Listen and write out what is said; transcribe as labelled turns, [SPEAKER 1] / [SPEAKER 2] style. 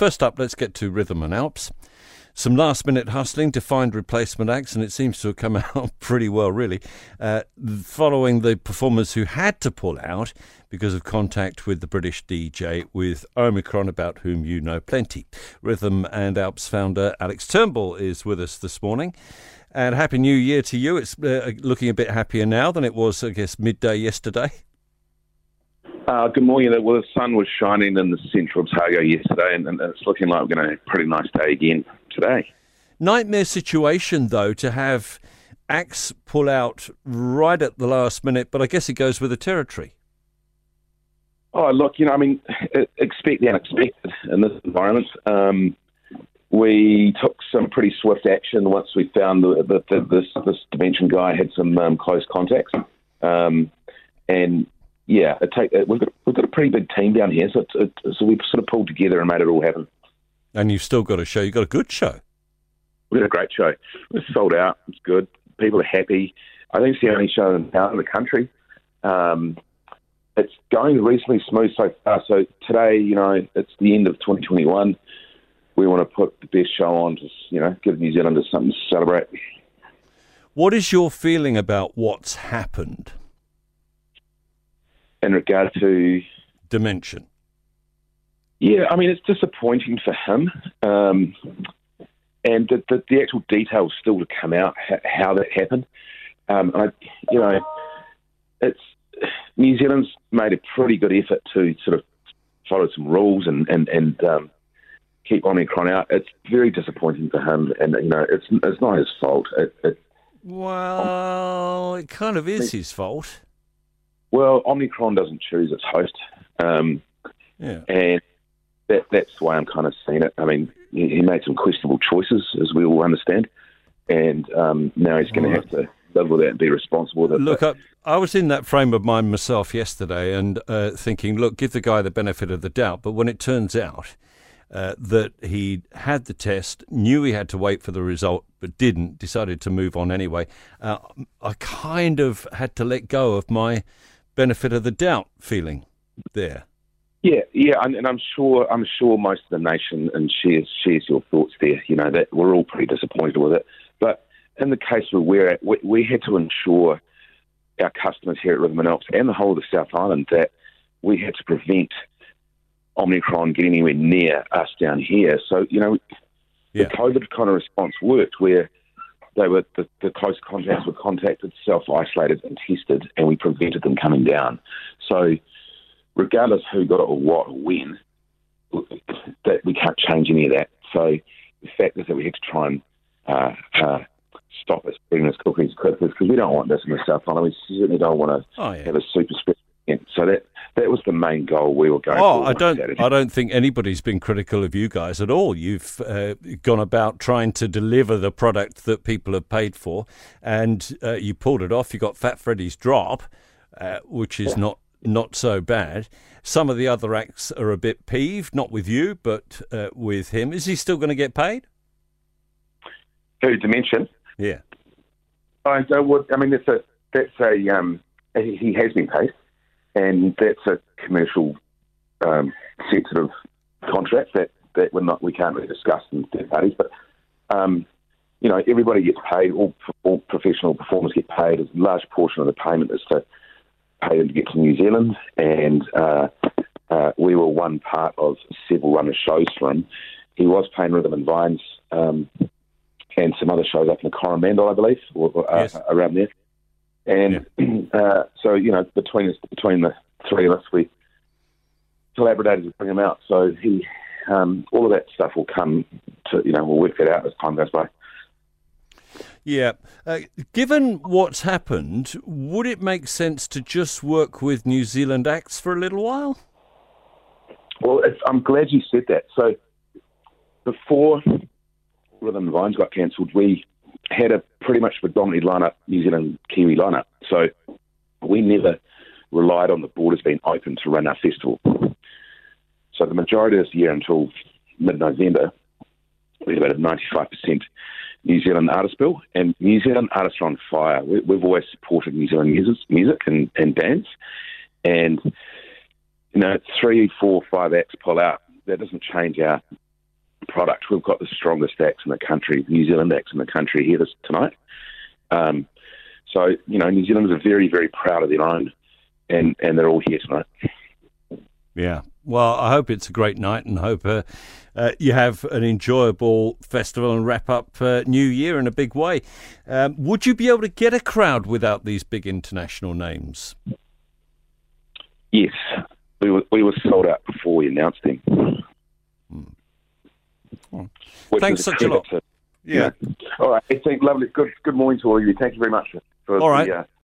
[SPEAKER 1] first up, let's get to Rhythm and Alps. Some last minute hustling to find replacement acts, and it seems to have come out pretty well, really. Uh, following the performers who had to pull out because of contact with the British DJ with Omicron, about whom you know plenty. Rhythm and Alps founder Alex Turnbull is with us this morning. And Happy New Year to you. It's uh, looking a bit happier now than it was, I guess, midday yesterday.
[SPEAKER 2] Uh, good morning. Well, the sun was shining in the central Otago yesterday, and, and it's looking like we're going to have a pretty nice day again today.
[SPEAKER 1] Nightmare situation, though, to have Axe pull out right at the last minute, but I guess it goes with the territory.
[SPEAKER 2] Oh, look, you know, I mean, expect the unexpected in this environment. Um, we took some pretty swift action once we found that this, this Dimension guy had some um, close contacts. Um, and yeah, take, we've, got, we've got a pretty big team down here, so, it, so we've sort of pulled together and made it all happen.
[SPEAKER 1] And you've still got a show. You've got a good show.
[SPEAKER 2] We've got a great show. It's sold out. It's good. People are happy. I think it's the only show in town in the country. Um, it's going reasonably smooth so far. So today, you know, it's the end of 2021. We want to put the best show on to, you know, give New Zealanders something to celebrate.
[SPEAKER 1] What is your feeling about what's happened?
[SPEAKER 2] In regard to
[SPEAKER 1] dimension.
[SPEAKER 2] Yeah, I mean it's disappointing for him, um, and the, the, the, actual details still to come out how that happened. Um, I, you know, it's New Zealand's made a pretty good effort to sort of follow some rules and and and um, keep Omicron out. It's very disappointing for him, and you know, it's it's not his fault. It, it,
[SPEAKER 1] well, it kind of is his fault.
[SPEAKER 2] Well, Omicron doesn't choose its host. Um,
[SPEAKER 1] yeah.
[SPEAKER 2] And that, that's the way I'm kind of seeing it. I mean, he, he made some questionable choices, as we all understand. And um, now he's going right. to have to live with that and be responsible. With it.
[SPEAKER 1] Look, I, I, was in that frame of mind myself yesterday and uh, thinking, look, give the guy the benefit of the doubt. But when it turns out uh, that he had the test, knew he had to wait for the result, but didn't, decided to move on anyway, uh, I kind of had to let go of my benefit of the doubt feeling there.
[SPEAKER 2] Yeah, yeah, and, and, I'm sure I'm sure most of the nation and shares shares your thoughts there. You know that we're all pretty disappointed with it, but in the case where we're at, we, we had to ensure our customers here at Rhythm and Alps and the whole of the South Island that we had to prevent Omicron getting anywhere near us down here. So you know, yeah. the COVID kind of response worked where they were the, the close contacts were contacted, self isolated, and tested, and we prevented them coming down. So, regardless who got it or what or when, that we can't change any of that. So, the fact is that we had to try and uh, uh, stop it spreading this cookies quickly because we don't want this in the South Island. We certainly don't want to
[SPEAKER 1] oh, yeah.
[SPEAKER 2] have a super spread so that that was the main goal we were going.
[SPEAKER 1] Oh, I don't, I don't think anybody's been critical of you guys at all. You've uh, gone about trying to deliver the product that people have paid for, and uh, you pulled it off. You got Fat Freddy's drop, uh, which is yeah. not not so bad. Some of the other acts are a bit peeved, not with you, but uh, with him. Is he still going to get paid?
[SPEAKER 2] Who Dimension?
[SPEAKER 1] Yeah.
[SPEAKER 2] I, I mean, that's a that's a um, he has been paid and that's a commercial um, sensitive contracts that, that we're not we can't really discuss in third parties. But um, you know, everybody gets paid. All, all professional performers get paid. A large portion of the payment is to pay them to get to New Zealand, and uh, uh, we were one part of several run of shows for him. He was playing Rhythm and Vines and some other shows up in the Coromandel, I believe, or, uh, yes. around there. And yeah. uh, so, you know, between us, between the three of us, we collaborated to bring him out. So he, um, all of that stuff will come to, you know, we'll work that out as time goes by.
[SPEAKER 1] Yeah. Uh, given what's happened, would it make sense to just work with New Zealand acts for a little while?
[SPEAKER 2] Well, I'm glad you said that. So before Rhythm Vines got cancelled, we had a pretty much predominantly lineup, New Zealand Kiwi lineup. So we never relied on the borders being open to run our festival. So the majority of the year until mid-November, we had about a 95% New Zealand artist bill, and New Zealand artists are on fire. We, have always supported New Zealand music, music and, and dance, and you know, three, four, five acts pull out. That doesn't change our product. We've got the strongest acts in the country, New Zealand acts in the country here this, tonight. Um, so, you know, New Zealanders are very, very proud of their own, and, and they're all here tonight.
[SPEAKER 1] Yeah. Well, I hope it's a great night and hope uh, uh, you have an enjoyable festival and wrap up uh, New Year in a big way. Um, would you be able to get a crowd without these big international names?
[SPEAKER 2] Yes. We were, we were sold out before we announced them.
[SPEAKER 1] Thanks such a lot.
[SPEAKER 2] to-
[SPEAKER 1] Yeah.
[SPEAKER 2] All right. It's lovely. Good, good morning to all of you. Thank you very much for
[SPEAKER 1] All right.
[SPEAKER 2] the, uh,